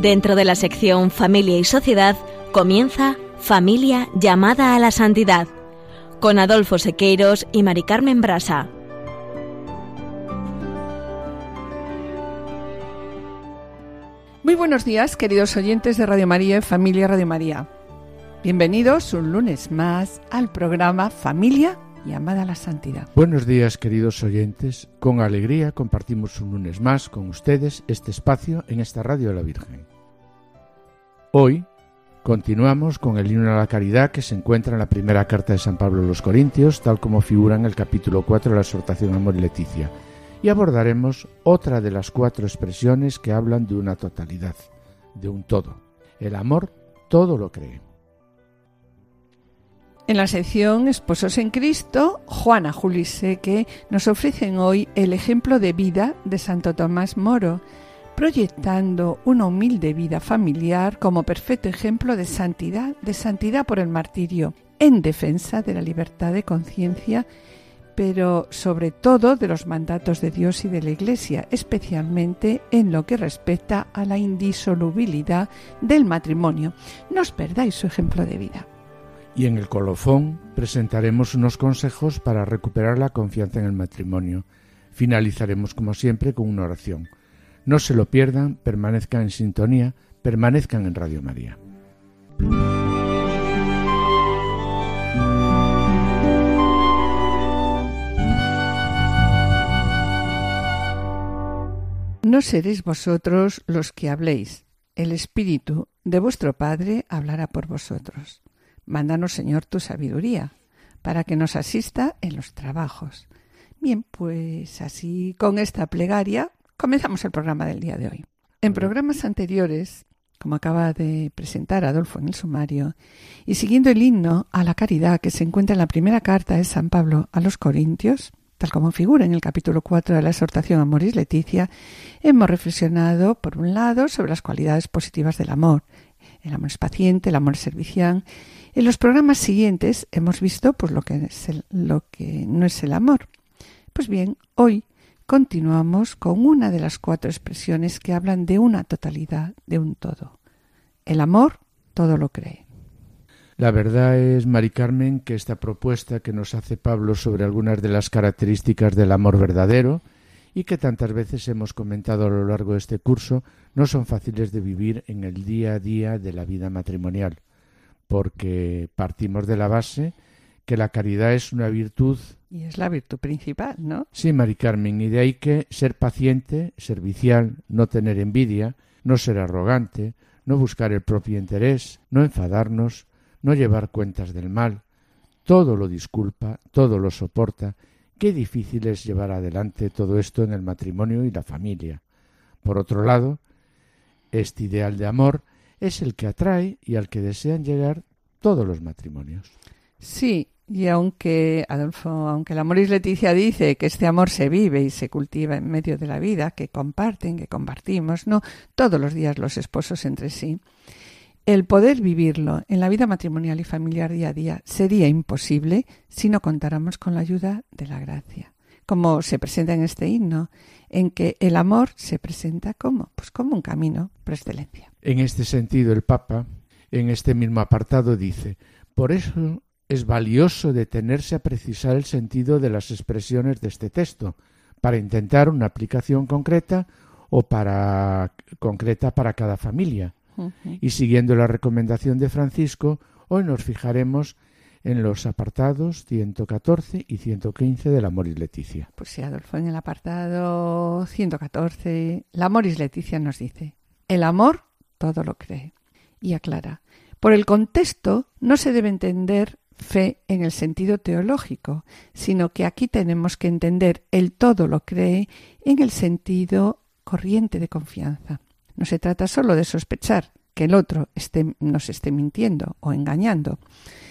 Dentro de la sección Familia y Sociedad comienza Familia llamada a la santidad con Adolfo Sequeiros y Mari Carmen Brasa. Muy buenos días, queridos oyentes de Radio María y Familia Radio María. Bienvenidos un lunes más al programa Familia llamada a la santidad. Buenos días, queridos oyentes. Con alegría compartimos un lunes más con ustedes este espacio en esta Radio de la Virgen. Hoy continuamos con el himno a la caridad que se encuentra en la primera carta de San Pablo a los Corintios, tal como figura en el capítulo 4 de la exhortación Amor y Leticia, y abordaremos otra de las cuatro expresiones que hablan de una totalidad, de un todo. El amor todo lo cree. En la sección Esposos en Cristo, Juana Juliseque nos ofrecen hoy el ejemplo de vida de Santo Tomás Moro, proyectando una humilde vida familiar como perfecto ejemplo de santidad, de santidad por el martirio, en defensa de la libertad de conciencia, pero sobre todo de los mandatos de Dios y de la Iglesia, especialmente en lo que respecta a la indisolubilidad del matrimonio. No os perdáis su ejemplo de vida y en el colofón presentaremos unos consejos para recuperar la confianza en el matrimonio. Finalizaremos como siempre con una oración. No se lo pierdan, permanezcan en sintonía, permanezcan en Radio María. No seréis vosotros los que habléis, el Espíritu de vuestro Padre hablará por vosotros. Mándanos, Señor, tu sabiduría, para que nos asista en los trabajos. Bien, pues así con esta plegaria comenzamos el programa del día de hoy. En programas anteriores, como acaba de presentar Adolfo en el sumario, y siguiendo el himno a la caridad que se encuentra en la primera carta de San Pablo a los Corintios, tal como figura en el capítulo 4 de la exhortación a Moris Leticia, hemos reflexionado, por un lado, sobre las cualidades positivas del amor. El amor es paciente, el amor es servicial en los programas siguientes hemos visto pues, lo, que lo que no es el amor. Pues bien, hoy continuamos con una de las cuatro expresiones que hablan de una totalidad, de un todo. El amor todo lo cree. La verdad es, Mari Carmen, que esta propuesta que nos hace Pablo sobre algunas de las características del amor verdadero y que tantas veces hemos comentado a lo largo de este curso no son fáciles de vivir en el día a día de la vida matrimonial porque partimos de la base que la caridad es una virtud. Y es la virtud principal, ¿no? Sí, Mari Carmen, y de ahí que ser paciente, servicial, no tener envidia, no ser arrogante, no buscar el propio interés, no enfadarnos, no llevar cuentas del mal, todo lo disculpa, todo lo soporta. Qué difícil es llevar adelante todo esto en el matrimonio y la familia. Por otro lado, este ideal de amor es el que atrae y al que desean llegar todos los matrimonios. Sí, y aunque, Adolfo, aunque la Moris Leticia dice que este amor se vive y se cultiva en medio de la vida, que comparten, que compartimos, no todos los días los esposos entre sí, el poder vivirlo en la vida matrimonial y familiar día a día sería imposible si no contáramos con la ayuda de la gracia, como se presenta en este himno, en que el amor se presenta como, pues como un camino por excelencia. En este sentido, el Papa, en este mismo apartado, dice, por eso es valioso detenerse a precisar el sentido de las expresiones de este texto, para intentar una aplicación concreta o para concreta para cada familia. Y siguiendo la recomendación de Francisco, hoy nos fijaremos en los apartados 114 y 115 de la Moris Leticia. Pues sí, Adolfo, en el apartado 114, la Moris Leticia nos dice, el amor todo lo cree. Y aclara, por el contexto no se debe entender fe en el sentido teológico, sino que aquí tenemos que entender el todo lo cree en el sentido corriente de confianza. No se trata solo de sospechar que el otro esté, nos esté mintiendo o engañando,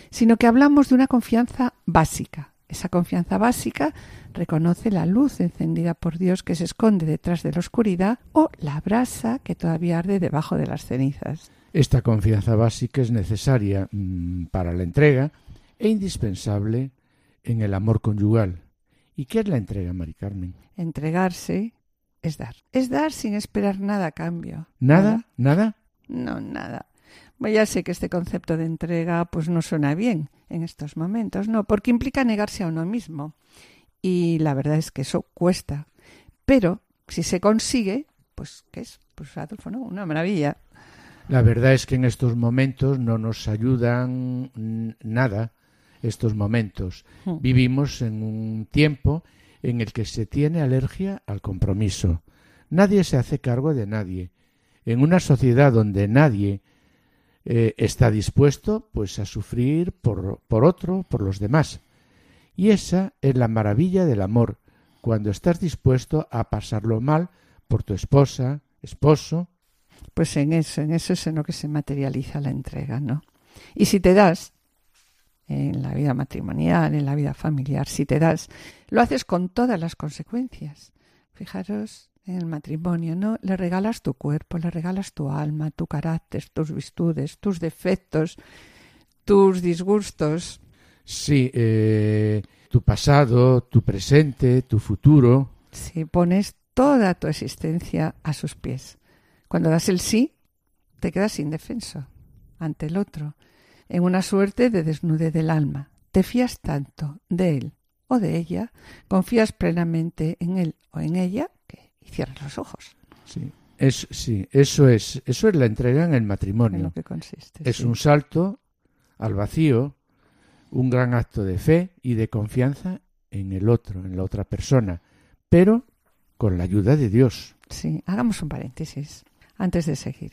sino que hablamos de una confianza básica. Esa confianza básica reconoce la luz encendida por Dios que se esconde detrás de la oscuridad o la brasa que todavía arde debajo de las cenizas. Esta confianza básica es necesaria mm, para la entrega e indispensable en el amor conyugal. ¿Y qué es la entrega, Mari Carmen? Entregarse es dar. Es dar sin esperar nada a cambio. ¿Nada? ¿Nada? No, nada. Ya sé que este concepto de entrega pues no suena bien en estos momentos, no, porque implica negarse a uno mismo. Y la verdad es que eso cuesta. Pero si se consigue, pues ¿qué es? Pues Adolfo, ¿no? Una maravilla. La verdad es que en estos momentos no nos ayudan nada estos momentos. Hmm. Vivimos en un tiempo en el que se tiene alergia al compromiso. Nadie se hace cargo de nadie. En una sociedad donde nadie eh, está dispuesto pues a sufrir por, por otro, por los demás. Y esa es la maravilla del amor, cuando estás dispuesto a pasarlo mal por tu esposa, esposo. Pues en eso, en eso es en lo que se materializa la entrega, ¿no? Y si te das, en la vida matrimonial, en la vida familiar, si te das, lo haces con todas las consecuencias. Fijaros en el matrimonio, ¿no? Le regalas tu cuerpo, le regalas tu alma, tu carácter, tus virtudes, tus defectos, tus disgustos. Sí, eh, tu pasado, tu presente, tu futuro. Si pones toda tu existencia a sus pies. Cuando das el sí, te quedas indefenso ante el otro, en una suerte de desnude del alma. Te fías tanto de él o de ella, confías plenamente en él o en ella que y cierras los ojos. Sí. Es, sí, eso es, eso es la entrega en el matrimonio. En lo que consiste. Es un salto al vacío, un gran acto de fe y de confianza en el otro, en la otra persona, pero con la ayuda de Dios. Sí, hagamos un paréntesis antes de seguir.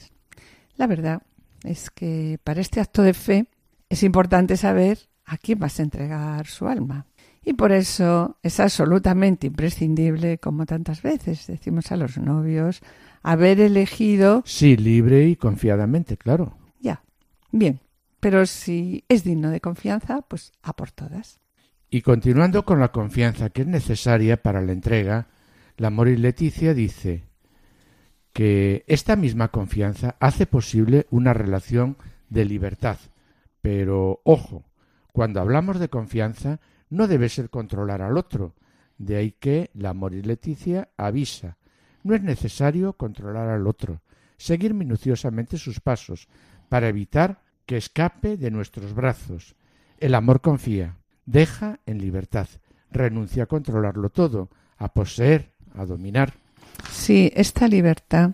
La verdad es que para este acto de fe es importante saber a quién vas a entregar su alma. Y por eso es absolutamente imprescindible, como tantas veces decimos a los novios, haber elegido. Sí, libre y confiadamente, claro. Ya. Bien. Pero si es digno de confianza, pues a por todas. Y continuando con la confianza que es necesaria para la entrega, la Moris Leticia dice que esta misma confianza hace posible una relación de libertad. Pero, ojo, cuando hablamos de confianza, no debe ser controlar al otro. De ahí que la Moris Leticia avisa. No es necesario controlar al otro, seguir minuciosamente sus pasos, para evitar que escape de nuestros brazos. El amor confía, deja en libertad, renuncia a controlarlo todo, a poseer, a dominar. Sí, esta libertad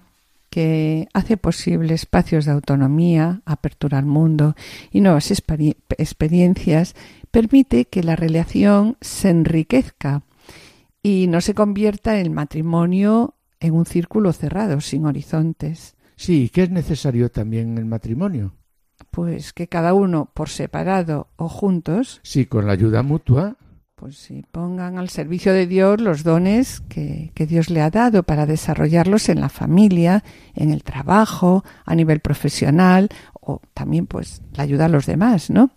que hace posible espacios de autonomía, apertura al mundo y nuevas experiencias, permite que la relación se enriquezca y no se convierta el matrimonio en un círculo cerrado, sin horizontes. Sí, ¿qué es necesario también en el matrimonio? Pues que cada uno por separado o juntos. Sí, con la ayuda mutua pues si pongan al servicio de Dios los dones que, que, Dios le ha dado para desarrollarlos en la familia, en el trabajo, a nivel profesional o también pues la ayuda a los demás, ¿no?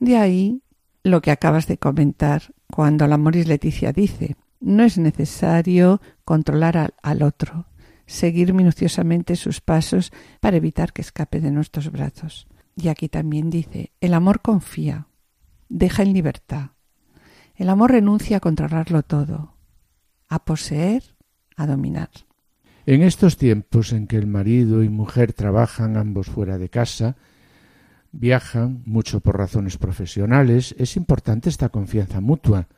De ahí lo que acabas de comentar cuando la Moris Leticia dice, no es necesario controlar al, al otro, seguir minuciosamente sus pasos para evitar que escape de nuestros brazos. Y aquí también dice, el amor confía, deja en libertad, el amor renuncia a controlarlo todo, a poseer, a dominar. En estos tiempos en que el marido y mujer trabajan ambos fuera de casa, viajan mucho por razones profesionales, es importante esta confianza mutua.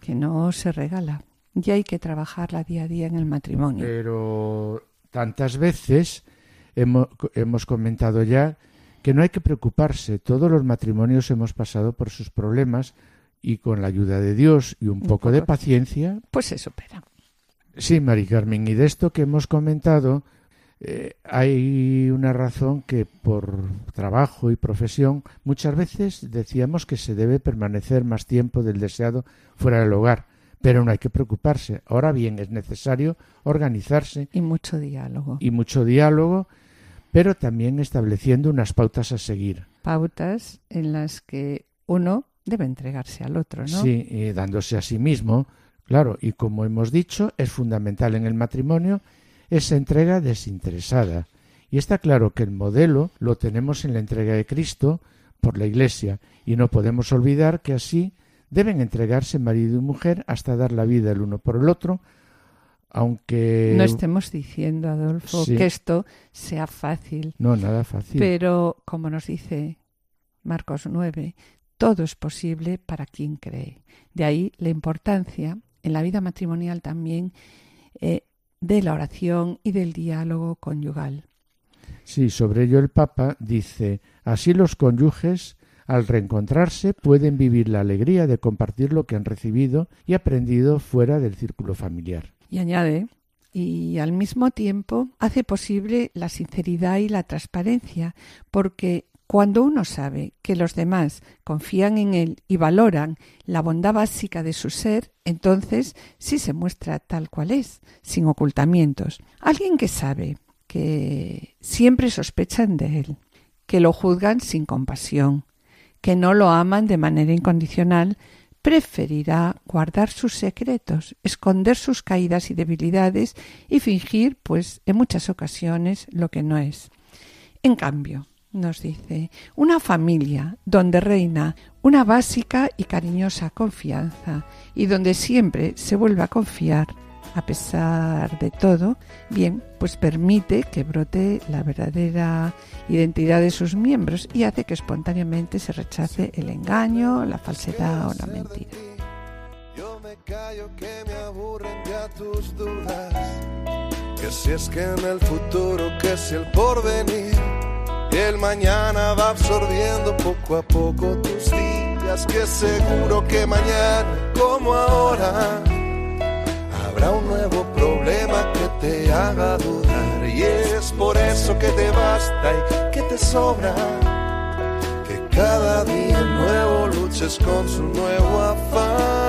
Que no se regala. Y hay que trabajarla día a día en el matrimonio. Pero tantas veces hemos, hemos comentado ya que no hay que preocuparse. Todos los matrimonios hemos pasado por sus problemas y con la ayuda de Dios y un, poco, de paciencia. Pues se supera. Sí, Mari Carmen, y de esto que hemos comentado, eh, hay una razón que por trabajo y profesión muchas veces decíamos que se debe permanecer más tiempo del deseado fuera del hogar, pero no hay que preocuparse. Ahora bien, es necesario organizarse. Y mucho diálogo. Y mucho diálogo, pero también estableciendo unas pautas a seguir. Pautas en las que uno debe entregarse al otro, ¿no? Sí, y dándose a sí mismo, claro, y como hemos dicho, es fundamental en el matrimonio esa entrega desinteresada. Y está claro que el modelo lo tenemos en la entrega de Cristo por la Iglesia, y no podemos olvidar que así deben entregarse marido y mujer hasta dar la vida el uno por el otro, aunque... No estemos diciendo, Adolfo, Sí. que esto sea fácil, No, nada fácil. pero como nos dice Marcos 9, todo es posible para quien cree. De ahí la importancia en la vida matrimonial también eh, de la oración y del diálogo conyugal. Sí, sobre ello el Papa dice, así los cónyuges, al reencontrarse, pueden vivir la alegría de compartir lo que han recibido y aprendido fuera del círculo familiar. Y añade, y al mismo tiempo hace posible la sinceridad y la transparencia, porque cuando uno sabe que los demás confían en él y valoran la bondad básica de su ser, entonces sí se muestra tal cual es, sin ocultamientos. Alguien que sabe que siempre sospechan de él, que lo juzgan sin compasión, que no lo aman de manera incondicional, preferirá guardar sus secretos, esconder sus caídas y debilidades y fingir, pues, en muchas ocasiones lo que no es. En cambio, nos dice, una familia donde reina una básica y cariñosa confianza y donde siempre se vuelve a confiar a pesar de todo, bien, pues permite que brote la verdadera identidad de sus miembros y hace que espontáneamente se rechace el engaño, la falsedad o la mentira. Yo me callo que me aburren ya tus dudas. Que si es que el futuro, que si el porvenir. El mañana va absorbiendo poco a poco tus días. Que seguro que mañana, como ahora, habrá un nuevo problema que te haga dudar. Y es por eso que te basta y que te sobra. Que cada día nuevo luches con su nuevo afán.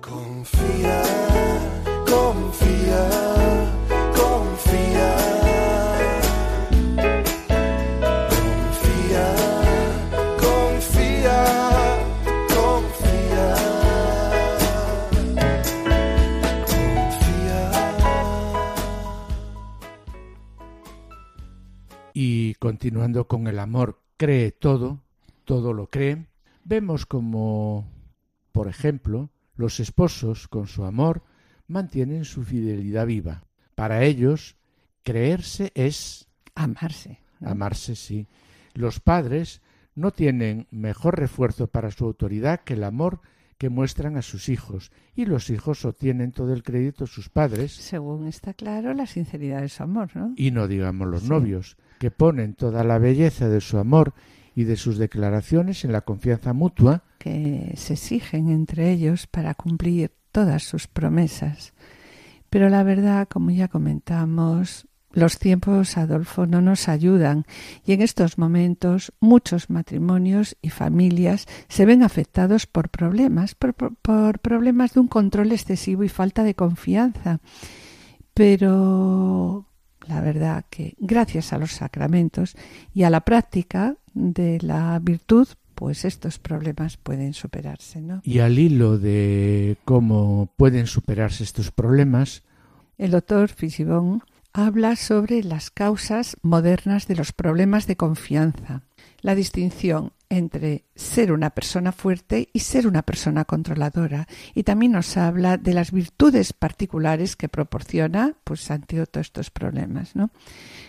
Confía, continuando con el amor, cree todo, todo lo cree, vemos como, por ejemplo, los esposos, con su amor, mantienen su fidelidad viva. Para ellos, creerse es Amarse. amarse, sí. Los padres no tienen mejor refuerzo para su autoridad que el amor que muestran a sus hijos, y los hijos obtienen todo el crédito de sus padres, Según está claro, la sinceridad de su amor, ¿no? y no digamos los Sí. novios, que ponen toda la belleza de su amor y de sus declaraciones en la confianza mutua, que se exigen entre ellos para cumplir todas sus promesas. Pero la verdad, como ya comentamos, los tiempos, Adolfo, no nos ayudan y en estos momentos muchos matrimonios y familias se ven afectados por problemas, por, por- problemas de un control excesivo y falta de confianza. Pero la verdad que gracias a los sacramentos y a la práctica de la virtud, pues estos problemas pueden superarse, ¿no? y al hilo de cómo pueden superarse estos problemas, El doctor Fisibón habla sobre las causas modernas de los problemas de confianza, la distinción entre ser una persona fuerte y ser una persona controladora, y también nos habla de las virtudes particulares que proporciona pues antídoto a estos problemas, ¿no?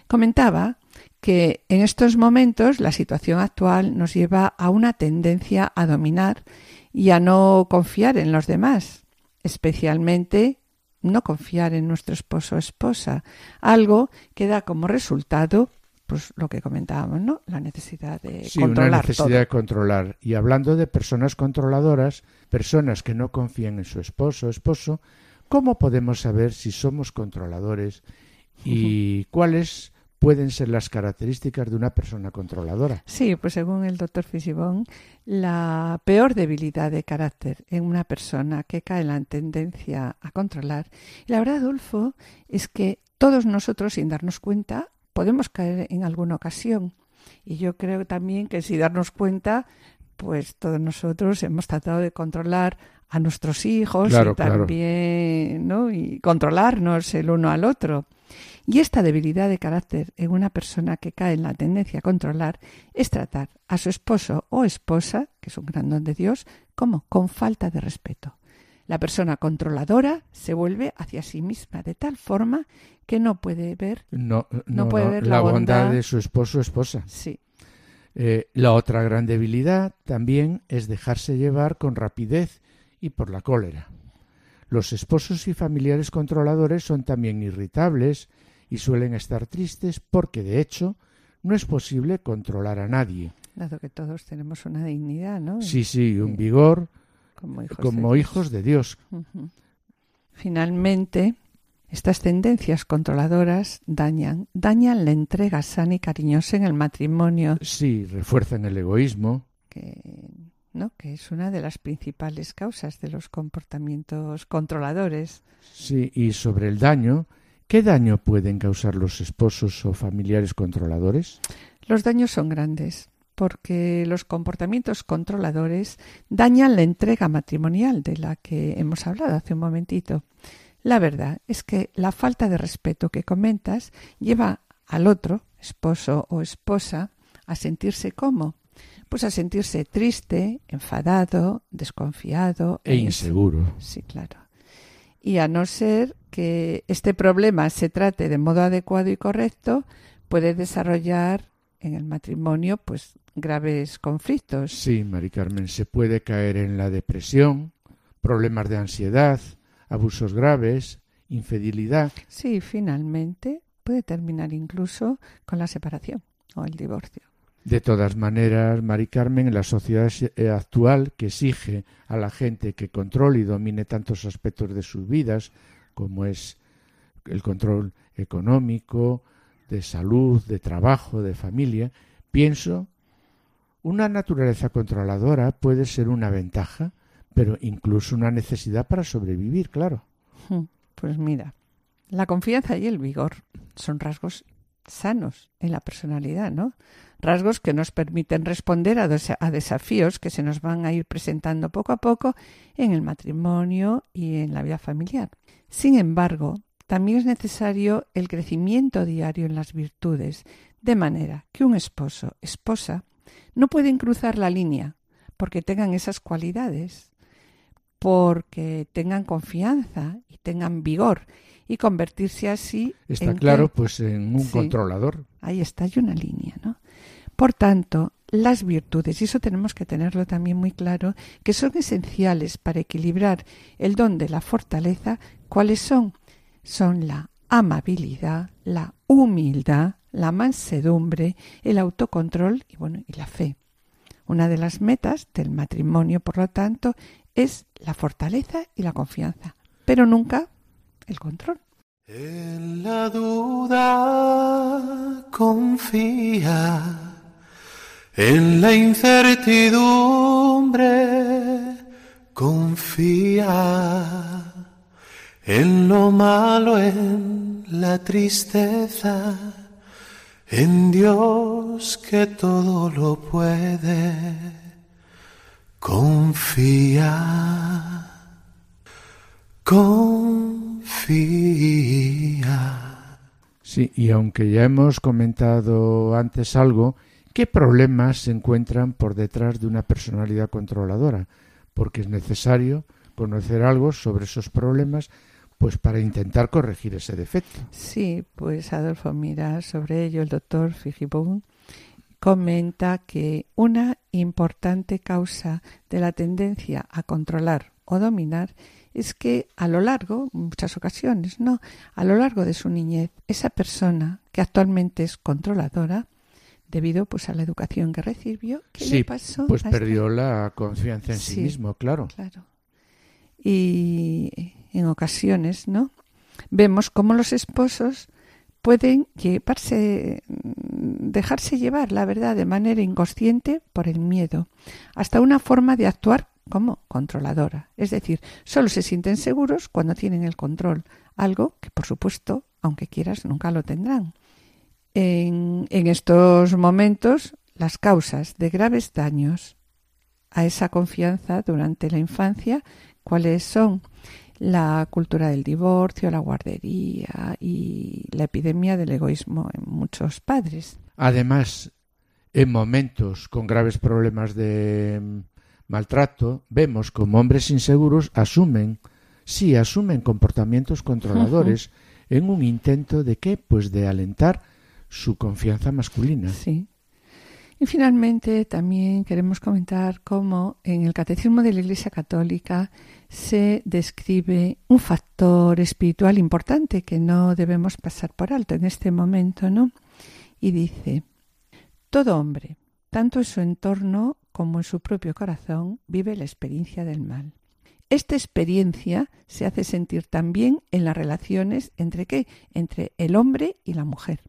Comentaba que en estos momentos la situación actual nos lleva a una tendencia a dominar y a no confiar en los demás, especialmente no confiar en nuestro esposo o esposa, algo que da como resultado pues lo que comentábamos, ¿no? La necesidad de sí, una controlar necesidad todo. de controlar. Y hablando de personas controladoras, personas que no confían en su esposo o esposo, ¿cómo podemos saber si somos controladores y cuáles pueden ser las características de una persona controladora? Sí, pues según el doctor Fisibón, la peor debilidad de carácter en una persona que cae en la tendencia a controlar, y la verdad, Adolfo, es que todos nosotros, sin darnos cuenta, podemos caer en alguna ocasión. Y yo creo también que sin darnos cuenta, pues todos nosotros hemos tratado de controlar a nuestros hijos Claro, y claro. también, ¿no? Y controlarnos el uno al otro. Y esta debilidad de carácter en una persona que cae en la tendencia a controlar es tratar a su esposo o esposa, que es un gran don de Dios, como con falta de respeto. La persona controladora se vuelve hacia sí misma de tal forma que no puede ver, No, no, No puede ver la la bondad bondad. de su esposo o esposa. sí, Eh, la otra gran debilidad también es dejarse llevar con rapidez y por la cólera. Los esposos y familiares controladores son también irritables y suelen estar tristes porque, de hecho, no es posible controlar a nadie. dado que todos tenemos una dignidad, ¿no? Sí, sí, un vigor como hijos. de Dios. de. Finalmente, estas tendencias controladoras dañan, dañan la entrega sana y cariñosa en el matrimonio, Sí, refuerzan el egoísmo. que, ¿no? que es una de las principales causas de los comportamientos controladores. Sí, y sobre el daño, ¿qué daño pueden causar los esposos o familiares controladores? Los daños son grandes porque los comportamientos controladores dañan la entrega matrimonial de la que hemos hablado hace un momentito. La verdad es que la falta de respeto que comentas lleva al otro, esposo o esposa, a sentirse como, pues a sentirse triste, enfadado, desconfiado E inseguro. Sí, claro. Y a no ser que este problema se trate de modo adecuado y correcto, puede desarrollar en el matrimonio pues graves conflictos. Sí, Mari Carmen, se puede caer en la depresión, problemas de ansiedad, abusos graves, infidelidad. Sí, finalmente puede terminar incluso con la separación o el divorcio. De todas maneras, Mari Carmen, en la sociedad eh, actual que exige a la gente que controle y domine tantos aspectos de sus vidas, como es el control económico, de salud, de trabajo, de familia, pienso, una naturaleza controladora puede ser una ventaja, pero incluso una necesidad para sobrevivir, claro. Hmm, Pues mira, la confianza y el vigor son rasgos sanos en la personalidad, ¿no? Rasgos que nos permiten responder a, a desafíos que se nos van a ir presentando poco a poco en el matrimonio y en la vida familiar. Sin embargo, también es necesario el crecimiento diario en las virtudes, de manera que un esposo, esposa, no pueden cruzar la línea porque tengan esas cualidades, porque tengan confianza y tengan vigor y convertirse así Está en claro, que- pues en un Sí. controlador. ahí está, hay una línea, ¿no? Por tanto, las virtudes, y eso tenemos que tenerlo también muy claro, que son esenciales para equilibrar el don de la fortaleza, ¿cuáles son? Son la amabilidad, la humildad, la mansedumbre, el autocontrol y bueno, y la fe. Una de las metas del matrimonio, por lo tanto, es la fortaleza y la confianza, pero nunca el control. En la duda confía, en la incertidumbre confía, en lo malo, en la tristeza, en Dios que todo lo puede, confía. Confía. Sí, y aunque ya hemos comentado antes algo, ¿qué problemas se encuentran por detrás de una personalidad controladora? Porque es necesario conocer algo sobre esos problemas, pues para intentar corregir ese defecto. Sí, pues Adolfo, mira, sobre ello el doctor Fijibón comenta que una importante causa de la tendencia a controlar o dominar es que a lo largo, en muchas ocasiones, ¿no? A lo largo de su niñez, esa persona que actualmente es controladora, debido pues a la educación que recibió, ¿qué Sí, le pasó? Pues a esta- perdió la confianza en sí, Sí. mismo, claro. Claro. Y en ocasiones, ¿no? Vemos cómo los esposos pueden llevarse, dejarse llevar, la verdad, de manera inconsciente por el miedo, hasta una forma de actuar como controladora. Es decir, solo se sienten seguros cuando tienen el control, algo que, por supuesto, aunque quieras, nunca lo tendrán. En, en estos momentos, las causas de graves daños a esa confianza durante la infancia, cuáles son la cultura del divorcio, la guardería y la epidemia del egoísmo en muchos padres. Además, en momentos con graves problemas de mm, maltrato, vemos como hombres inseguros asumen, sí, asumen comportamientos controladores en un intento de qué? Pues de alentar su confianza masculina. Sí. Y finalmente también queremos comentar cómo en el Catecismo de la Iglesia Católica se describe un factor espiritual importante que no debemos pasar por alto en este momento, ¿no? Y dice, todo hombre, tanto en su entorno como en su propio corazón, vive la experiencia del mal. Esta experiencia se hace sentir también en las relaciones entre qué? Entre el hombre y la mujer.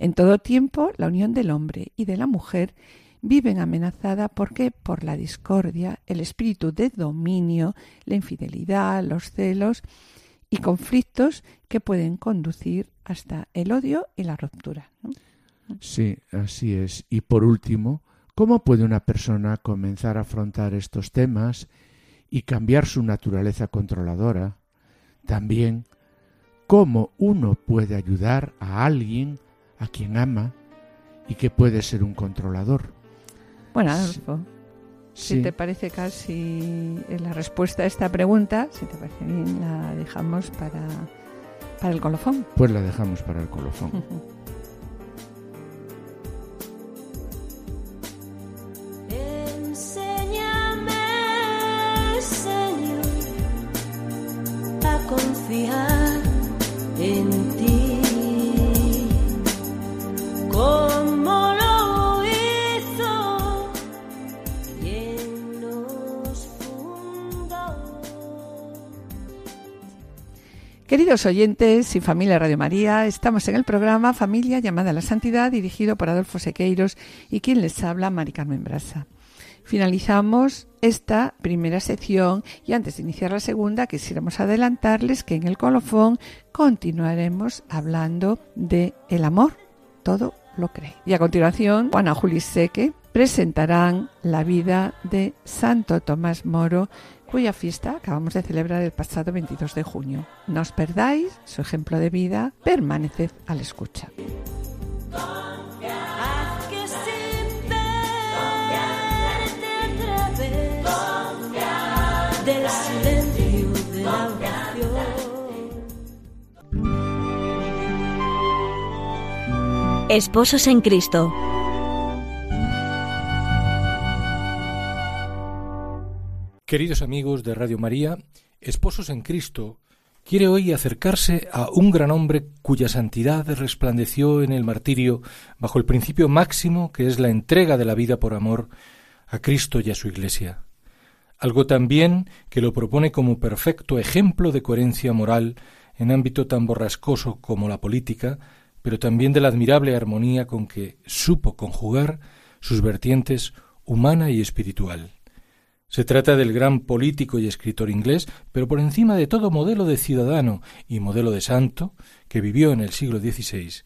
En todo tiempo, la unión del hombre y de la mujer viven amenazada porque por la discordia, el espíritu de dominio, la infidelidad, los celos y conflictos que pueden conducir hasta el odio y la ruptura. Sí, así es. Y por último, ¿cómo puede una persona comenzar a afrontar estos temas y cambiar su naturaleza controladora? También, ¿cómo uno puede ayudar a alguien a quien ama y que puede ser un controlador? Bueno, Adolfo, si te parece casi la respuesta a esta pregunta, si te parece bien, la dejamos para, para el colofón. Pues la dejamos para el colofón. Queridos oyentes y familia Radio María, estamos en el programa Familia llamada a la Santidad, dirigido por Adolfo Sequeiros y quien les habla, Mari Carmen Brasa. Finalizamos esta primera sección y antes de iniciar la segunda quisiéramos adelantarles que en el colofón continuaremos hablando de el amor, todo lo cree. Y a continuación, Juana Juli Seque presentarán la vida de Santo Tomás Moro, cuya fiesta acabamos de celebrar el pasado 22 de junio. No os perdáis su ejemplo de vida, permaneced a la escucha. Esposos en Cristo. Queridos amigos de Radio María, Esposos en Cristo quiere hoy acercarse a un gran hombre cuya santidad resplandeció en el martirio bajo el principio máximo que es la entrega de la vida por amor a Cristo y a su Iglesia. Algo también que lo propone como perfecto ejemplo de coherencia moral en ámbito tan borrascoso como la política, pero también de la admirable armonía con que supo conjugar sus vertientes humana y espiritual. Se trata del gran político y escritor inglés, pero por encima de todo modelo de ciudadano y modelo de santo que vivió en el siglo XVI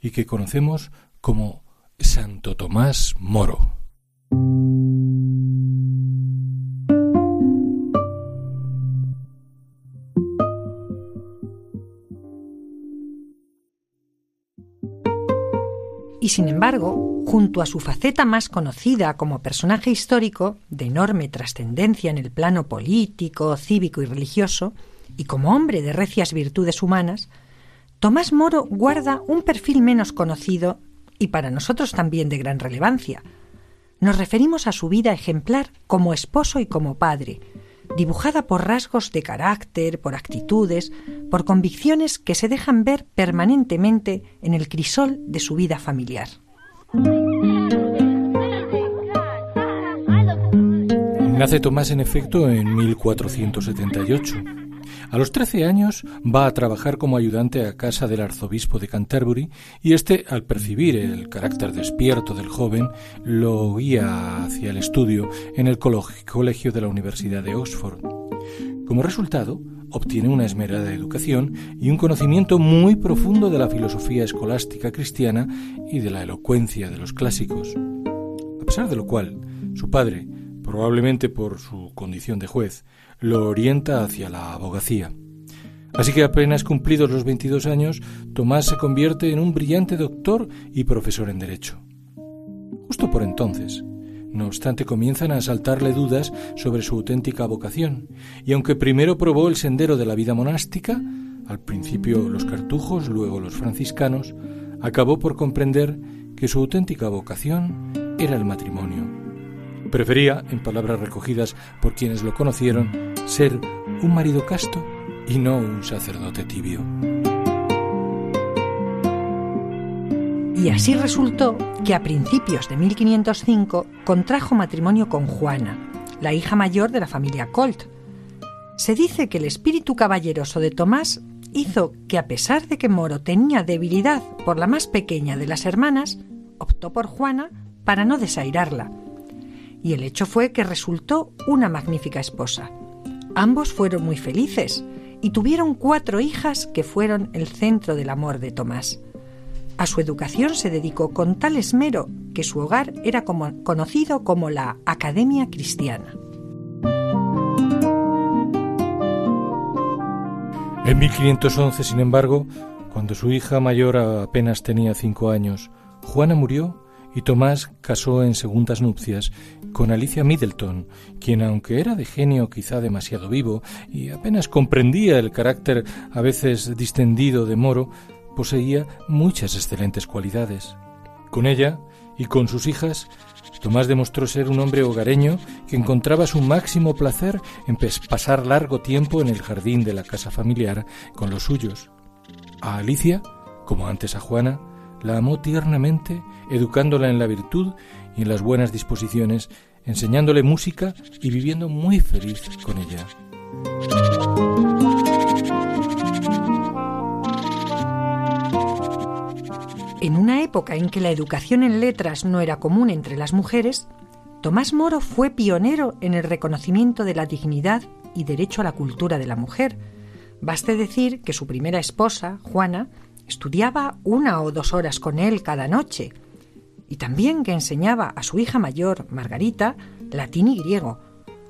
y que conocemos como Santo Tomás Moro. Y sin embargo, junto a su faceta más conocida como personaje histórico, de enorme trascendencia en el plano político, cívico y religioso, y como hombre de recias virtudes humanas, Tomás Moro guarda un perfil menos conocido y para nosotros también de gran relevancia. Nos referimos a su vida ejemplar como esposo y como padre, dibujada por rasgos de carácter, por actitudes, por convicciones que se dejan ver permanentemente en el crisol de su vida familiar. Nace Tomás en efecto en 1478. A los 13 años va a trabajar como ayudante a casa del arzobispo de Canterbury y este, al percibir el carácter despierto del joven, lo guía hacia el estudio en el colegio de la Universidad de Oxford. Como resultado, obtiene una esmerada educación y un conocimiento muy profundo de la filosofía escolástica cristiana y de la elocuencia de los clásicos. A pesar de lo cual, su padre, probablemente por su condición de juez, lo orienta hacia la abogacía. Así que apenas cumplidos los 22 años, Tomás se convierte en un brillante doctor y profesor en Derecho. Justo por entonces, No obstante, comienzan a asaltarle dudas sobre su auténtica vocación, y aunque primero probó el sendero de la vida monástica, al principio los cartujos, luego los franciscanos, acabó por comprender que su auténtica vocación era el matrimonio. Prefería, en palabras recogidas por quienes lo conocieron, ser un marido casto y no un sacerdote tibio. Y así resultó que a principios de 1505 contrajo matrimonio con Juana, la hija mayor de la familia Colt. Se dice que el espíritu caballeroso de Tomás hizo que a pesar de que Moro tenía debilidad por la más pequeña de las hermanas, optó por Juana para no desairarla. Y el hecho fue que resultó una magnífica esposa. Ambos fueron muy felices y tuvieron cuatro hijas que fueron el centro del amor de Tomás. A su educación se dedicó con tal esmero que su hogar era conocido como la Academia Cristiana. En 1511, sin embargo, cuando su hija mayor apenas tenía cinco años, Juana murió y Tomás casó en segundas nupcias con Alicia Middleton, quien aunque era de genio quizá demasiado vivo y apenas comprendía el carácter a veces distendido de Moro, poseía muchas excelentes cualidades. Con ella y con sus hijas, Tomás demostró ser un hombre hogareño que encontraba su máximo placer en pasar largo tiempo en el jardín de la casa familiar con los suyos. A Alicia, como antes a Juana, la amó tiernamente, educándola en la virtud y en las buenas disposiciones, enseñándole música y viviendo muy feliz con ella. En una época en que la educación en letras no era común entre las mujeres, Tomás Moro fue pionero en el reconocimiento de la dignidad y derecho a la cultura de la mujer. Baste decir que su primera esposa, Juana, estudiaba una o dos horas con él cada noche, y también que enseñaba a su hija mayor, Margarita, latín y griego.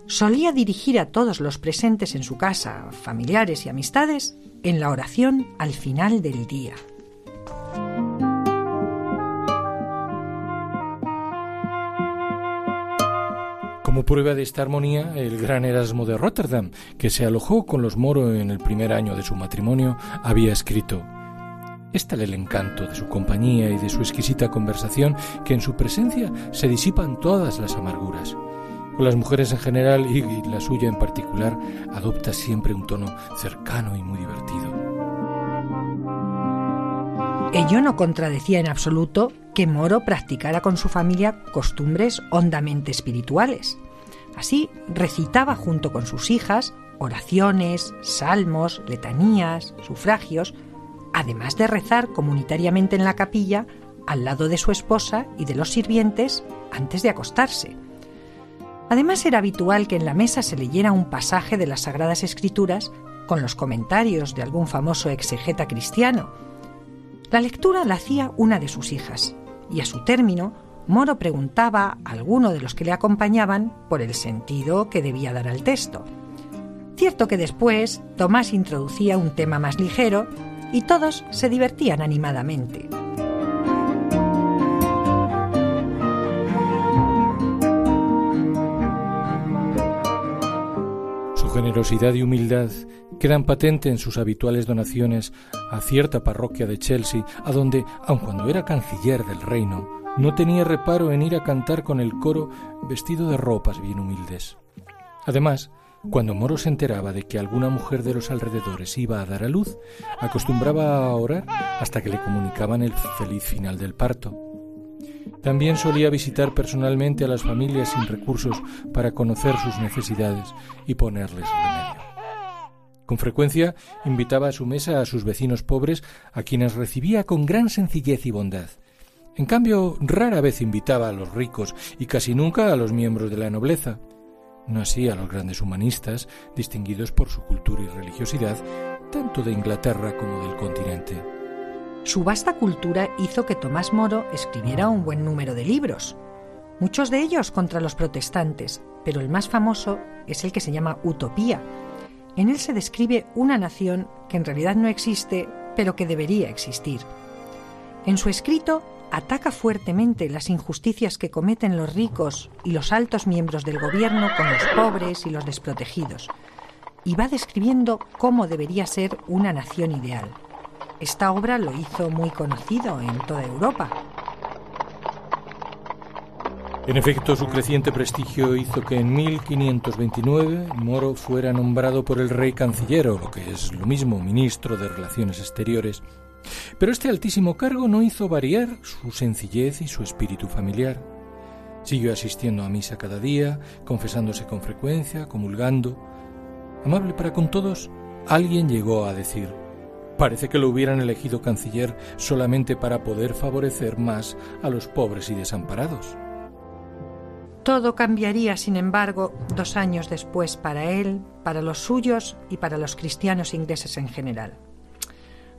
Solía dirigir a todos los presentes en su casa, familiares y amistades, en la oración al final del día. Como prueba de esta armonía, el gran Erasmo de Rotterdam, que se alojó con los Moro en el primer año de su matrimonio, había escrito Es tal el encanto de su compañía y de su exquisita conversación que en su presencia se disipan todas las amarguras. Con las mujeres en general y la suya en particular, adopta siempre un tono cercano y muy divertido. Ello no contradecía en absoluto que Moro practicara con su familia costumbres hondamente espirituales. Así recitaba junto con sus hijas oraciones, salmos, letanías, sufragios, además de rezar comunitariamente en la capilla al lado de su esposa y de los sirvientes antes de acostarse. Además era habitual que en la mesa se leyera un pasaje de las Sagradas Escrituras con los comentarios de algún famoso exegeta cristiano. La lectura la hacía una de sus hijas, y a su término, Moro preguntaba a alguno de los que le acompañaban por el sentido que debía dar al texto. Cierto que después Tomás introducía un tema más ligero y todos se divertían animadamente. Generosidad y humildad quedan patente en sus habituales donaciones a cierta parroquia de Chelsea, a donde, aun cuando era canciller del reino, no tenía reparo en ir a cantar con el coro vestido de ropas bien humildes. Además, cuando Moro se enteraba de que alguna mujer de los alrededores iba a dar a luz, acostumbraba a orar hasta que le comunicaban el feliz final del parto. También solía visitar personalmente a las familias sin recursos para conocer sus necesidades y ponerles remedio. Con frecuencia invitaba a su mesa a sus vecinos pobres, a quienes recibía con gran sencillez y bondad. En cambio, rara vez invitaba a los ricos y casi nunca a los miembros de la nobleza. No así a los grandes humanistas, distinguidos por su cultura y religiosidad, tanto de Inglaterra como del continente. Su vasta cultura hizo que Tomás Moro escribiera un buen número de libros, muchos de ellos contra los protestantes, pero el más famoso es el que se llama Utopía. En él se describe una nación que en realidad no existe, pero que debería existir. En su escrito ataca fuertemente las injusticias que cometen los ricos y los altos miembros del gobierno con los pobres y los desprotegidos, y va describiendo cómo debería ser una nación ideal. Esta obra lo hizo muy conocido en toda Europa. En efecto, su creciente prestigio hizo que en 1529 Moro fuera nombrado por el rey canciller, o lo que es lo mismo, ministro de Relaciones Exteriores. Pero este altísimo cargo no hizo variar su sencillez y su espíritu familiar. Siguió asistiendo a misa cada día, confesándose con frecuencia, comulgando. Amable para con todos, alguien llegó a decir, parece que lo hubieran elegido canciller solamente para poder favorecer más a los pobres y desamparados. Todo cambiaría, sin embargo, dos años después para él, para los suyos y para los cristianos ingleses en general.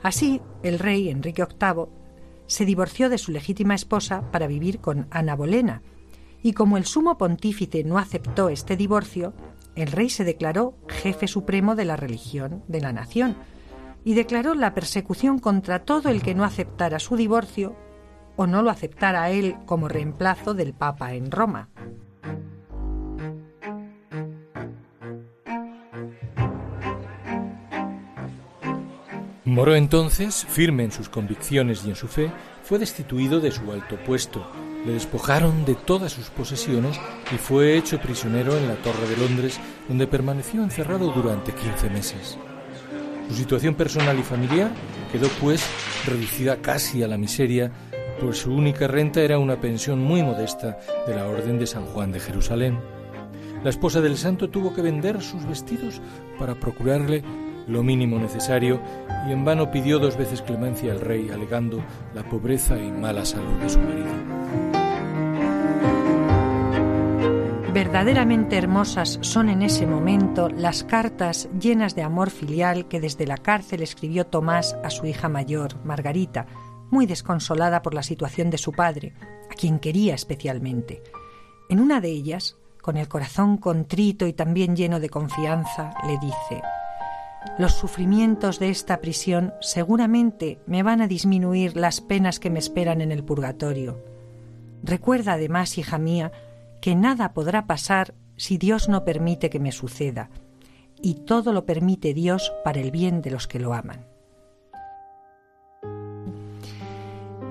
Así, el rey Enrique VIII se divorció de su legítima esposa para vivir con Ana Bolena, y como el sumo pontífice no aceptó este divorcio, el rey se declaró jefe supremo de la religión de la nación y declaró la persecución contra todo el que no aceptara su divorcio o no lo aceptara a él como reemplazo del Papa en Roma. Moro entonces, firme en sus convicciones y en su fe, fue destituido de su alto puesto, le despojaron de todas sus posesiones y fue hecho prisionero en la Torre de Londres, donde permaneció encerrado durante 15 meses. Su situación personal y familiar quedó pues reducida casi a la miseria, pues su única renta era una pensión muy modesta de la Orden de San Juan de Jerusalén. La esposa del santo tuvo que vender sus vestidos para procurarle lo mínimo necesario y en vano pidió dos veces clemencia al rey alegando la pobreza y mala salud de su marido. Verdaderamente hermosas son en ese momento las cartas llenas de amor filial que desde la cárcel escribió Tomás a su hija mayor, Margarita, muy desconsolada por la situación de su padre, a quien quería especialmente. En una de ellas, con el corazón contrito y también lleno de confianza, le dice, los sufrimientos de esta prisión seguramente me van a disminuir las penas que me esperan en el purgatorio. Recuerda además, hija mía, que nada podrá pasar si Dios no permite que me suceda, y todo lo permite Dios para el bien de los que lo aman.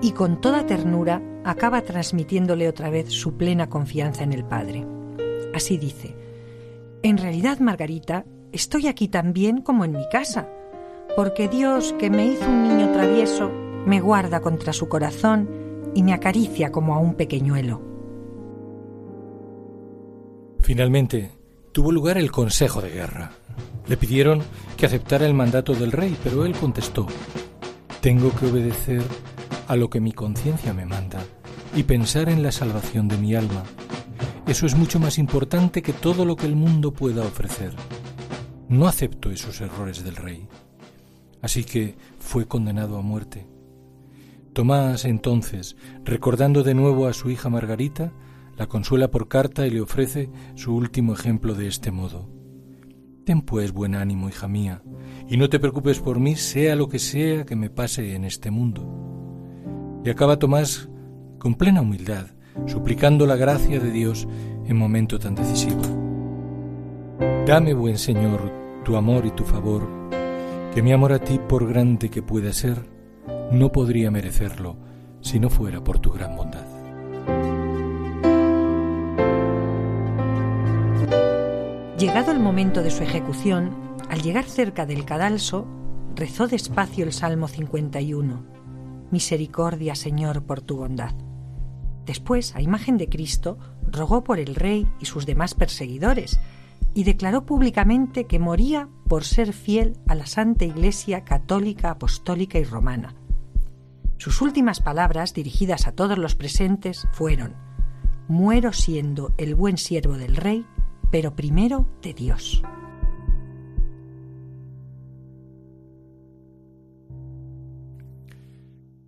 Y con toda ternura acaba transmitiéndole otra vez su plena confianza en el Padre. Así dice, en realidad, Margarita, estoy aquí tan bien como en mi casa, porque Dios, que me hizo un niño travieso, me guarda contra su corazón y me acaricia como a un pequeñuelo. Finalmente, tuvo lugar el Consejo de Guerra. Le pidieron que aceptara el mandato del rey, pero él contestó, tengo que obedecer a lo que mi conciencia me manda y pensar en la salvación de mi alma. Eso es mucho más importante que todo lo que el mundo pueda ofrecer. No acepto esos errores del rey. Así que fue condenado a muerte. Tomás entonces, recordando de nuevo a su hija Margarita, la consuela por carta y le ofrece su último ejemplo de este modo. Ten pues buen ánimo, hija mía, y no te preocupes por mí, sea lo que sea que me pase en este mundo. Y acaba Tomás con plena humildad, suplicando la gracia de Dios en momento tan decisivo. Dame, buen Señor, tu amor y tu favor, que mi amor a ti, por grande que pueda ser, no podría merecerlo si no fuera por tu gran bondad. Llegado el momento de su ejecución, al llegar cerca del cadalso, rezó despacio el Salmo 51. Misericordia, Señor, por tu bondad. Después, a imagen de Cristo, rogó por el rey y sus demás perseguidores, y declaró públicamente que moría por ser fiel a la Santa Iglesia católica, apostólica y romana. Sus últimas palabras, dirigidas a todos los presentes, fueron Muero siendo el buen siervo del rey, pero primero de Dios.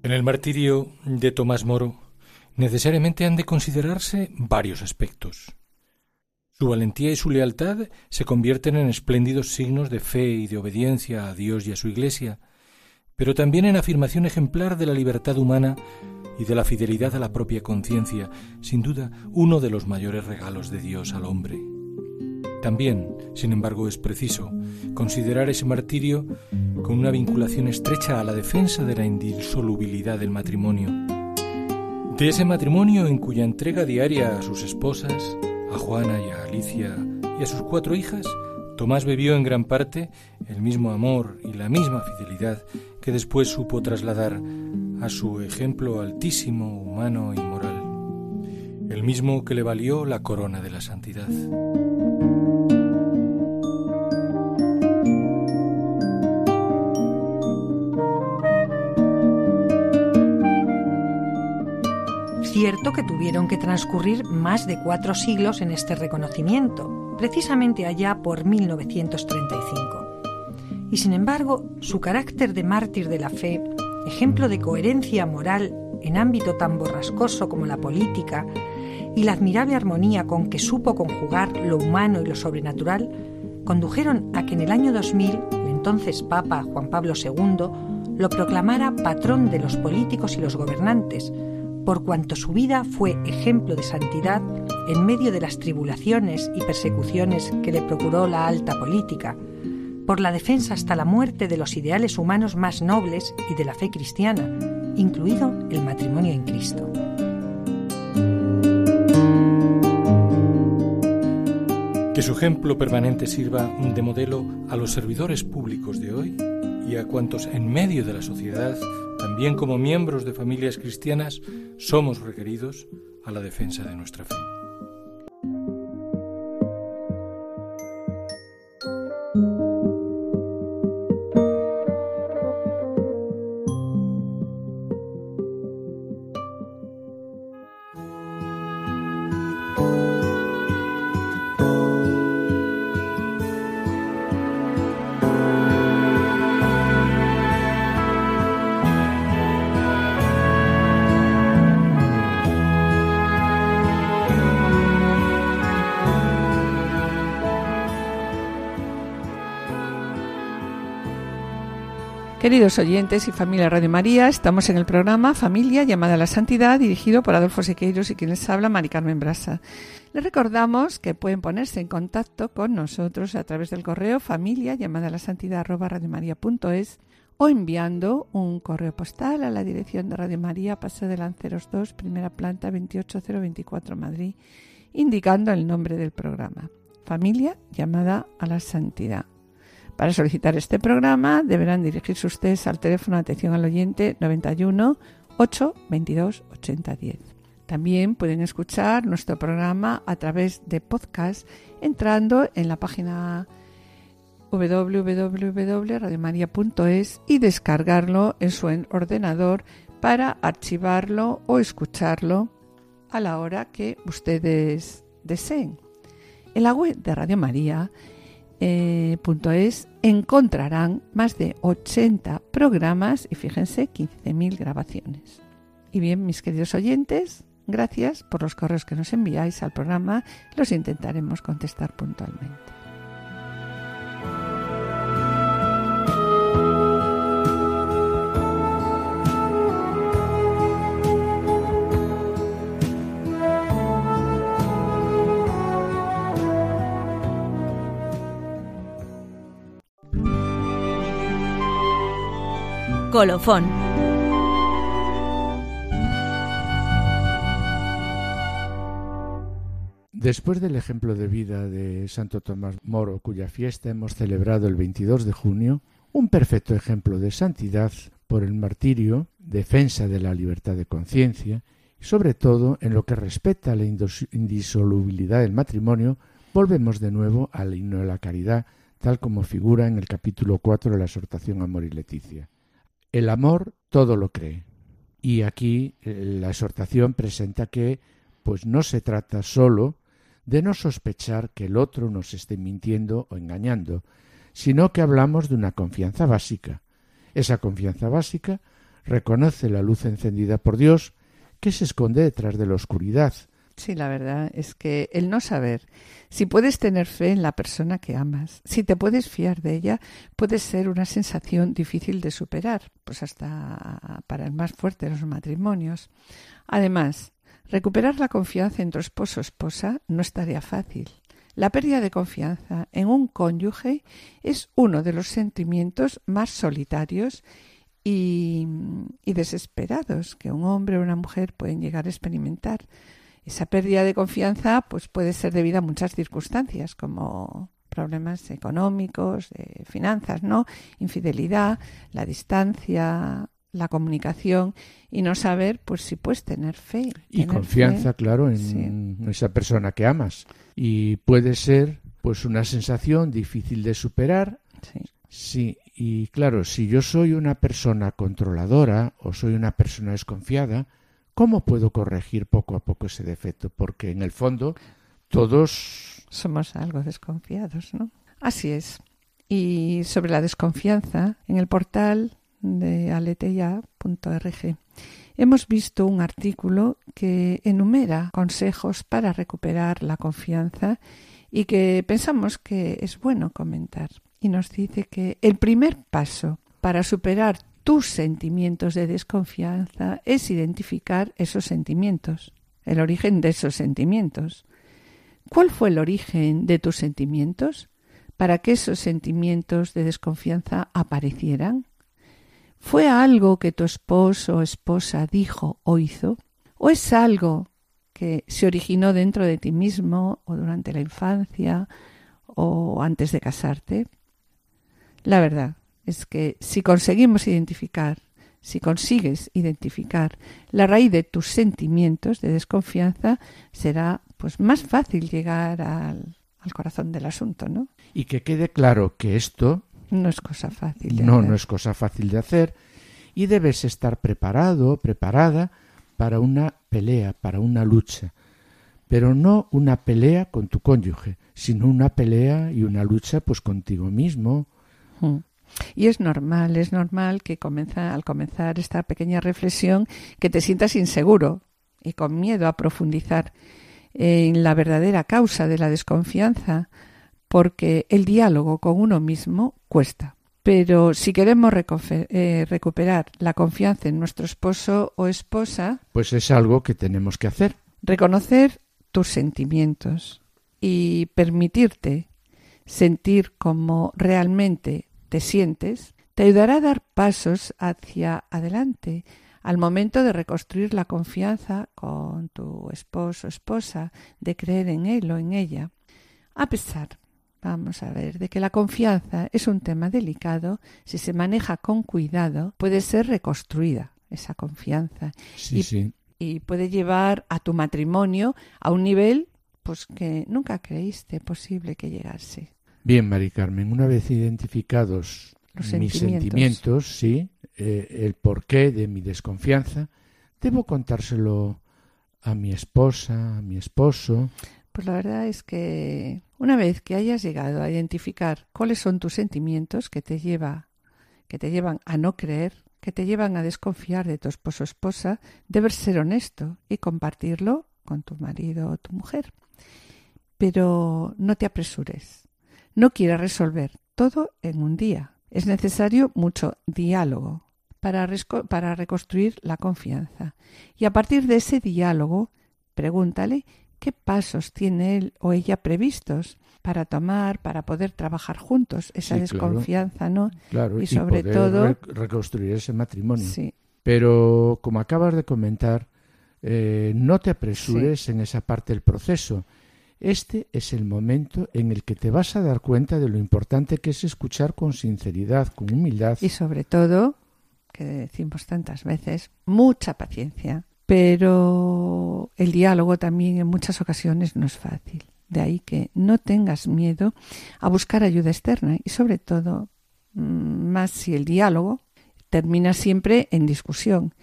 En el martirio de Tomás Moro necesariamente han de considerarse varios aspectos. Su valentía y su lealtad se convierten en espléndidos signos de fe y de obediencia a Dios y a su Iglesia, pero también en afirmación ejemplar de la libertad humana y de la fidelidad a la propia conciencia, sin duda uno de los mayores regalos de Dios al hombre. También, sin embargo, es preciso considerar ese martirio con una vinculación estrecha a la defensa de la indisolubilidad del matrimonio. De ese matrimonio en cuya entrega diaria a sus esposas, a Juana y a Alicia y a sus cuatro hijas, Tomás bebió en gran parte el mismo amor y la misma fidelidad que después supo trasladar a su ejemplo altísimo, humano y moral, el mismo que le valió la corona de la santidad. Cierto que tuvieron que transcurrir más de cuatro siglos en este reconocimiento, precisamente allá por 1935. Y sin embargo, su carácter de mártir de la fe, ejemplo de coherencia moral en ámbito tan borrascoso como la política, y la admirable armonía con que supo conjugar lo humano y lo sobrenatural, condujeron a que en el año 2000 el entonces Papa Juan Pablo II lo proclamara patrón de los políticos y los gobernantes, por cuanto su vida fue ejemplo de santidad en medio de las tribulaciones y persecuciones que le procuró la alta política, por la defensa hasta la muerte de los ideales humanos más nobles y de la fe cristiana, incluido el matrimonio en Cristo. Que su ejemplo permanente sirva de modelo a los servidores públicos de hoy y a cuantos en medio de la sociedad, también como miembros de familias cristianas, somos requeridos a la defensa de nuestra fe. Queridos oyentes y familia Radio María, estamos en el programa Familia llamada a la Santidad, dirigido por Adolfo Sequeiros y quien les habla, Mari Carmen Brasa. Les recordamos que pueden ponerse en contacto con nosotros a través del correo familia llamada a la santidad o enviando un correo postal a la dirección de Radio María, Paseo de Lanceros 2, primera planta 28024 Madrid, indicando el nombre del programa. Familia llamada a la santidad. Para solicitar este programa deberán dirigirse ustedes al teléfono de atención al oyente 91 8 22 80 10. También pueden escuchar nuestro programa a través de podcast entrando en la página www.radiomaria.es y descargarlo en su ordenador para archivarlo o escucharlo a la hora que ustedes deseen. En la web de Radio María eh, .es encontrarán más de 80 programas y fíjense 15.000 grabaciones. Y bien, mis queridos oyentes, gracias por los correos que nos enviáis al programa. Los intentaremos contestar puntualmente. Colofón. Después del ejemplo de vida de Santo Tomás Moro, cuya fiesta hemos celebrado el 22 de junio, un perfecto ejemplo de santidad por el martirio, defensa de la libertad de conciencia y sobre todo en lo que respecta a la indisolubilidad del matrimonio, volvemos de nuevo al himno de la caridad, tal como figura en el capítulo 4 de la exhortación Amor y Leticia. El amor todo lo cree. Y aquí eh, la exhortación presenta que pues no se trata sólo de no sospechar que el otro nos esté mintiendo o engañando, sino que hablamos de una confianza básica. Esa confianza básica reconoce la luz encendida por Dios que se esconde detrás de la oscuridad, Sí, la verdad es que el no saber si puedes tener fe en la persona que amas, si te puedes fiar de ella, puede ser una sensación difícil de superar, pues hasta para el más fuerte de los matrimonios. Además, recuperar la confianza en tu esposo esposa no es tarea fácil. La pérdida de confianza en un cónyuge es uno de los sentimientos más solitarios y desesperados que un hombre o una mujer pueden llegar a experimentar. Esa pérdida de confianza pues puede ser debida a muchas circunstancias, como problemas económicos, de finanzas, ¿no? Infidelidad, la distancia, la comunicación y no saber pues si puedes tener fe. Y tener confianza, fe. claro, en Sí. esa persona que amas. Y puede ser pues una sensación difícil de superar. Sí. Sí, y claro, si yo soy una persona controladora o soy una persona desconfiada, ¿cómo puedo corregir poco a poco ese defecto? Porque en el fondo todos somos algo desconfiados, ¿no? Así es. Y sobre la desconfianza, en el portal de aleteya.org hemos visto un artículo que enumera consejos para recuperar la confianza y que pensamos que es bueno comentar. Y nos dice que el primer paso para superar tus sentimientos de desconfianza es identificar esos sentimientos, el origen de esos sentimientos. ¿Cuál fue el origen de tus sentimientos para que esos sentimientos de desconfianza aparecieran? ¿Fue algo que tu esposo o esposa dijo o hizo? ¿O es algo que se originó dentro de ti mismo o durante la infancia o antes de casarte? La verdad es que si conseguimos identificar, si consigues identificar la raíz de tus sentimientos de desconfianza, será pues más fácil llegar al, al corazón del asunto, ¿no? y que quede claro que esto No es cosa fácil. de no, hacer. no es cosa fácil de hacer y debes estar preparado, preparada para una pelea, para una lucha. Pero no una pelea con tu cónyuge, sino una pelea y una lucha pues contigo mismo. Y es normal, es normal que comienza, al comenzar esta pequeña reflexión que te sientas inseguro y con miedo a profundizar en la verdadera causa de la desconfianza, porque el diálogo con uno mismo cuesta. Pero si queremos eh, recuperar la confianza en nuestro esposo o esposa, Pues es algo que tenemos que hacer. reconocer tus sentimientos y permitirte sentir como realmente te sientes, te ayudará a dar pasos hacia adelante al momento de reconstruir la confianza con tu esposo o esposa, de creer en él o en ella. A pesar, vamos a ver, de que la confianza es un tema delicado, si se maneja con cuidado, puede ser reconstruida esa confianza Sí, Y- sí. y puede llevar a tu matrimonio a un nivel pues que nunca creíste posible que llegase. Bien, Mari Carmen, una vez identificados Los mis sentimientos. sentimientos, sí, eh, el porqué de mi desconfianza, debo contárselo a mi esposa, a mi esposo. Pues la verdad es que una vez que hayas llegado a identificar cuáles son tus sentimientos que te lleva que te llevan a no creer, que te llevan a desconfiar de tu esposo o esposa, debes ser honesto y compartirlo con tu marido o tu mujer. Pero no te apresures. No quieras resolver todo en un día. Es necesario mucho diálogo para, para reconstruir la confianza. Y a partir de ese diálogo, pregúntale qué pasos tiene él o ella previstos para tomar, para poder trabajar juntos esa Sí, claro. desconfianza, ¿no? Claro, Y sobre poder todo- re- reconstruir ese matrimonio. Sí, Pero como acabas de comentar, eh, no te apresures en esa parte del proceso. Este es el momento en el que te vas a dar cuenta de lo importante que es escuchar con sinceridad, con humildad. y sobre todo, que decimos tantas veces, mucha paciencia. Pero el diálogo también en muchas ocasiones no es fácil. De ahí que no tengas miedo a buscar ayuda externa y sobre todo, mm, más si el diálogo termina siempre en discusión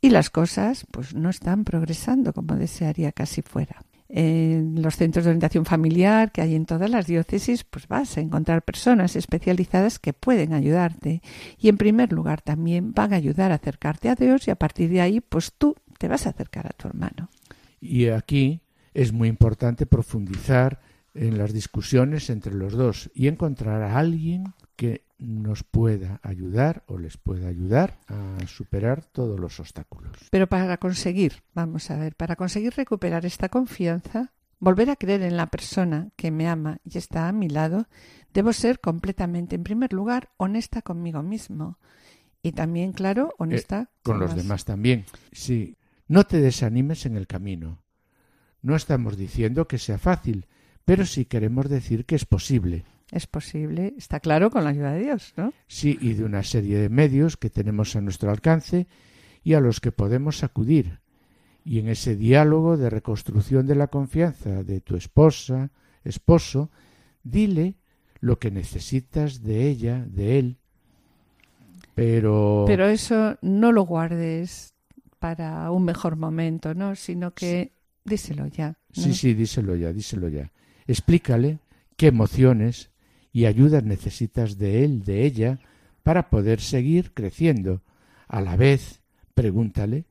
y las cosas pues no están progresando como desearía casi fuera. En los centros de orientación familiar que hay en todas las diócesis, pues vas a encontrar personas especializadas que pueden ayudarte y en primer lugar también van a ayudar a acercarte a Dios y a partir de ahí pues tú te vas a acercar a tu hermano. Y aquí es muy importante profundizar en las discusiones entre los dos y encontrar a alguien que nos pueda ayudar o les pueda ayudar a superar todos los obstáculos. Pero para conseguir, vamos a ver, para conseguir recuperar esta confianza, volver a creer en la persona que me ama y está a mi lado, debo ser completamente, en primer lugar, honesta conmigo mismo. Y también, claro, honesta Eh, con los más. demás también. Sí, no te desanimes en el camino. No estamos diciendo que sea fácil, pero sí queremos decir que es posible. Es posible, está claro, con la ayuda de Dios, ¿no? Sí, y de una serie de medios que tenemos a nuestro alcance y a los que podemos acudir. Y en ese diálogo de reconstrucción de la confianza de tu esposa, esposo, dile lo que necesitas de ella, de él. Pero, Pero eso no lo guardes para un mejor momento, ¿no? Sino que díselo ya. ¿no? sí, sí, díselo ya, díselo ya. Explícale qué emociones y ayudas necesitas de él, de ella, para poder seguir creciendo. A la vez, pregúntale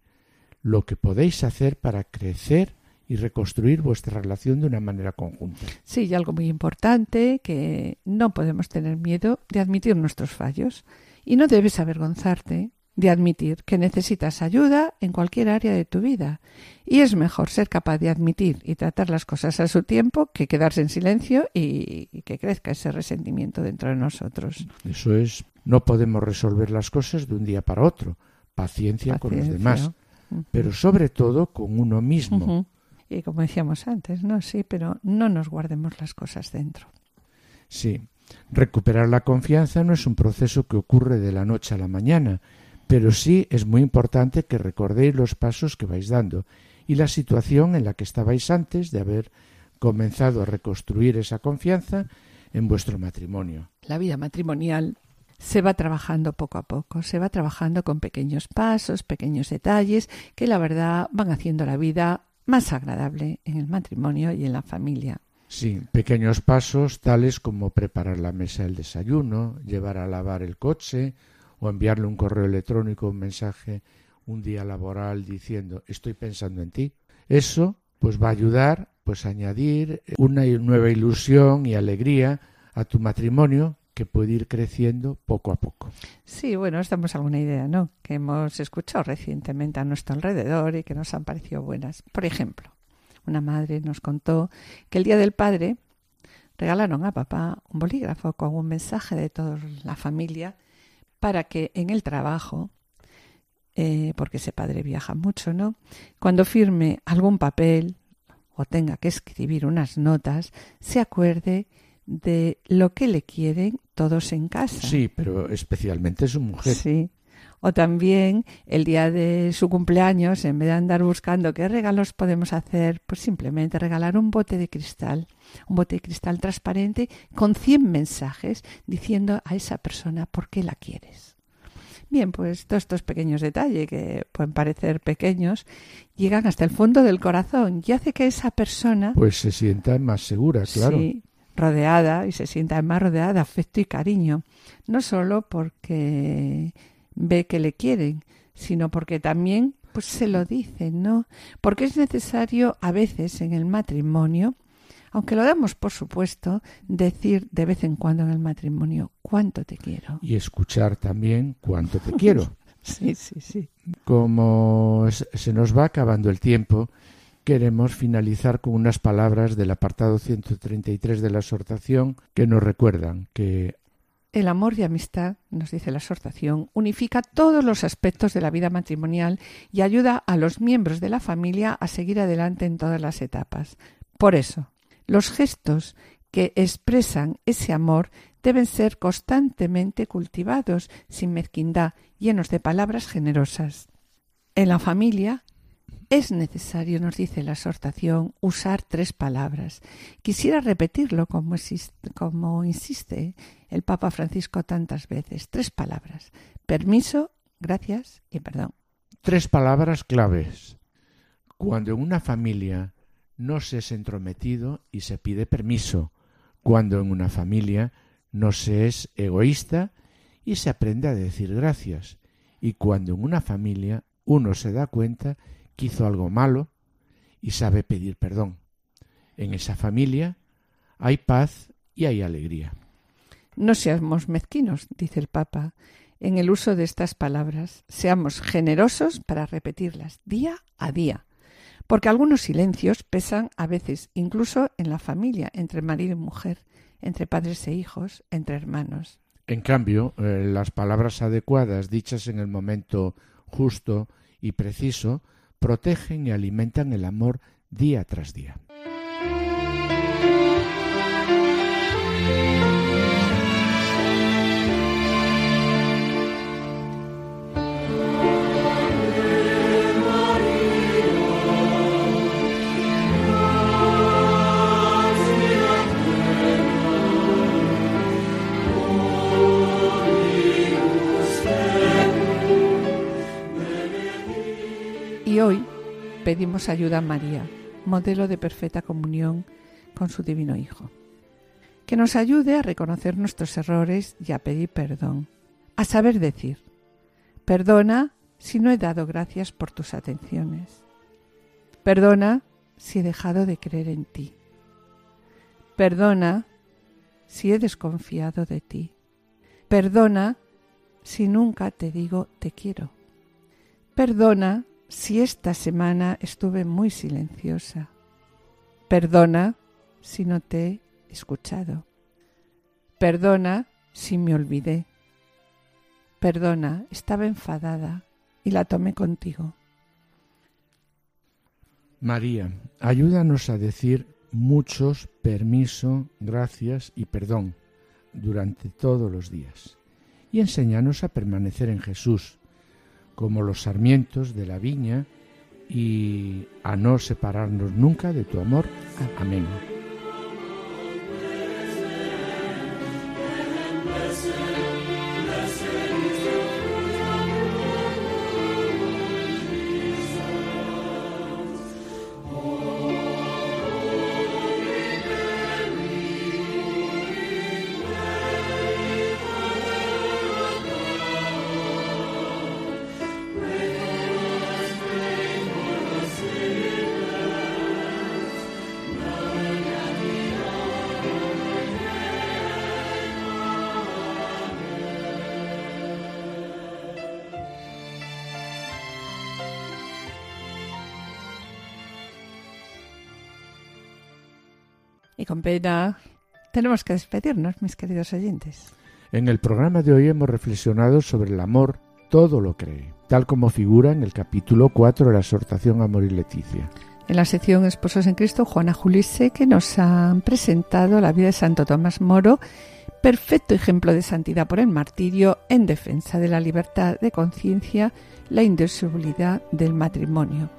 lo que podéis hacer para crecer y reconstruir vuestra relación de una manera conjunta. Sí, y algo muy importante, que no podemos tener miedo de admitir nuestros fallos y no debes avergonzarte de admitir que necesitas ayuda en cualquier área de tu vida. Y es mejor ser capaz de admitir y tratar las cosas a su tiempo que quedarse en silencio y, y que crezca ese resentimiento dentro de nosotros. Eso es, no podemos resolver las cosas de un día para otro. Paciencia, con los demás, pero sobre todo con uno mismo. Y como decíamos antes, ¿no? Sí, pero no nos guardemos las cosas dentro. Sí, recuperar la confianza no es un proceso que ocurre de la noche a la mañana, pero sí es muy importante que recordéis los pasos que vais dando y la situación en la que estabais antes de haber comenzado a reconstruir esa confianza en vuestro matrimonio. La vida matrimonial se va trabajando poco a poco, se va trabajando con pequeños pasos, pequeños detalles que la verdad van haciendo la vida más agradable en el matrimonio y en la familia. Sí, pequeños pasos tales como preparar la mesa del desayuno, llevar a lavar el coche o enviarle un correo electrónico, un mensaje un día laboral diciendo estoy pensando en ti. Eso pues va a ayudar pues a añadir una nueva ilusión y alegría a tu matrimonio que puede ir creciendo poco a poco. Sí, bueno, esta es alguna idea, ¿no? Que hemos escuchado recientemente a nuestro alrededor y que nos han parecido buenas. Por ejemplo, una madre nos contó que el Día del Padre regalaron a papá un bolígrafo con un mensaje de toda la familia para que en el trabajo, eh, porque ese padre viaja mucho, ¿no? Cuando firme algún papel o tenga que escribir unas notas, se acuerde de lo que le quieren todos en casa. Sí, pero especialmente su mujer. Sí. O también el día de su cumpleaños, en vez de andar buscando qué regalos podemos hacer, pues simplemente regalar un bote de cristal, un bote de cristal transparente con 100 mensajes diciendo a esa persona por qué la quieres. Bien, pues todos estos pequeños detalles que pueden parecer pequeños llegan hasta el fondo del corazón y hace que esa persona Pues se sienta más segura, claro. Sí, rodeada y se sienta más rodeada de afecto y cariño. No solo porque ve que le quieren, sino porque también pues se lo dicen, ¿no? Porque es necesario a veces en el matrimonio, aunque lo damos por supuesto, decir de vez en cuando en el matrimonio cuánto te quiero. Y escuchar también cuánto te quiero. Sí, sí, sí. Como se nos va acabando el tiempo, queremos finalizar con unas palabras del apartado 133 de la exhortación que nos recuerdan que El amor y amistad, nos dice la exhortación, unifica todos los aspectos de la vida matrimonial y ayuda a los miembros de la familia a seguir adelante en todas las etapas. Por eso, los gestos que expresan ese amor deben ser constantemente cultivados, sin mezquindad, llenos de palabras generosas. En la familia es necesario, nos dice la exhortación, usar tres palabras. Quisiera repetirlo como, como insiste el Papa Francisco tantas veces. Tres palabras. Permiso, gracias y perdón. tres palabras claves. Cuando en una familia no se es entrometido y se pide permiso. Cuando en una familia no se es egoísta y se aprende a decir gracias. Y cuando en una familia uno se da cuenta que hizo algo malo y sabe pedir perdón. En esa familia hay paz y hay alegría. No seamos mezquinos, dice el Papa, en el uso de estas palabras. Seamos generosos para repetirlas día a día, porque algunos silencios pesan a veces incluso en la familia, entre marido y mujer, entre padres e hijos, entre hermanos. En cambio, eh, las palabras adecuadas, dichas en el momento justo y preciso, protegen y alimentan el amor día tras día. Y hoy pedimos ayuda a María, modelo de perfecta comunión con su divino Hijo. Que nos ayude a reconocer nuestros errores y a pedir perdón, a saber decir, perdona si no he dado gracias por tus atenciones, perdona si he dejado de creer en ti, perdona si he desconfiado de ti, perdona si nunca te digo te quiero, perdona si esta semana estuve muy silenciosa. Perdona si no te he escuchado. Perdona si me olvidé. Perdona, estaba enfadada y la tomé contigo. María, ayúdanos a decir muchos permiso, gracias y perdón durante todos los días. Y enséñanos a permanecer en Jesús, como los sarmientos de la viña, y a no separarnos nunca de tu amor. Amén. Con pena tenemos que despedirnos, mis queridos oyentes. En el programa de hoy hemos reflexionado sobre el amor, todo lo cree, tal como figura en el capítulo 4 de la exhortación Amor y Leticia. En la sección Esposos en Cristo, Juana Julise, que nos han presentado la vida de Santo Tomás Moro, perfecto ejemplo de santidad por el martirio en defensa de la libertad de conciencia, la indisolubilidad del matrimonio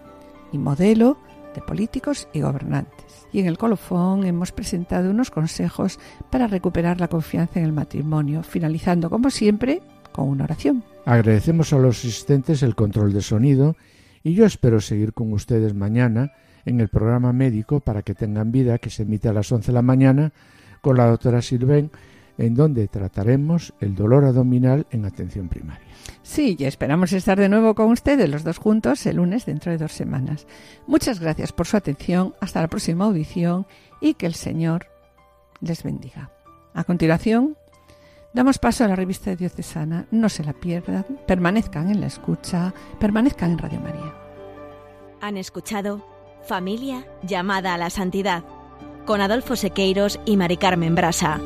y modelo de políticos y gobernantes. Y en el colofón hemos presentado unos consejos para recuperar la confianza en el matrimonio, finalizando como siempre con una oración. Agradecemos a los asistentes el control de sonido y yo espero seguir con ustedes mañana en el programa médico para que tengan vida que se emite a las 11 de la mañana con la doctora Silven en donde trataremos el dolor abdominal en atención primaria. Sí, y esperamos estar de nuevo con ustedes los dos juntos el lunes dentro de dos semanas. Muchas gracias por su atención, hasta la próxima audición y que el Señor les bendiga. A continuación, damos paso a la revista diocesana, no se la pierdan, permanezcan en la escucha, permanezcan en Radio María. Han escuchado Familia llamada a la santidad con Adolfo Sequeiros y Mari Carmen Brasa.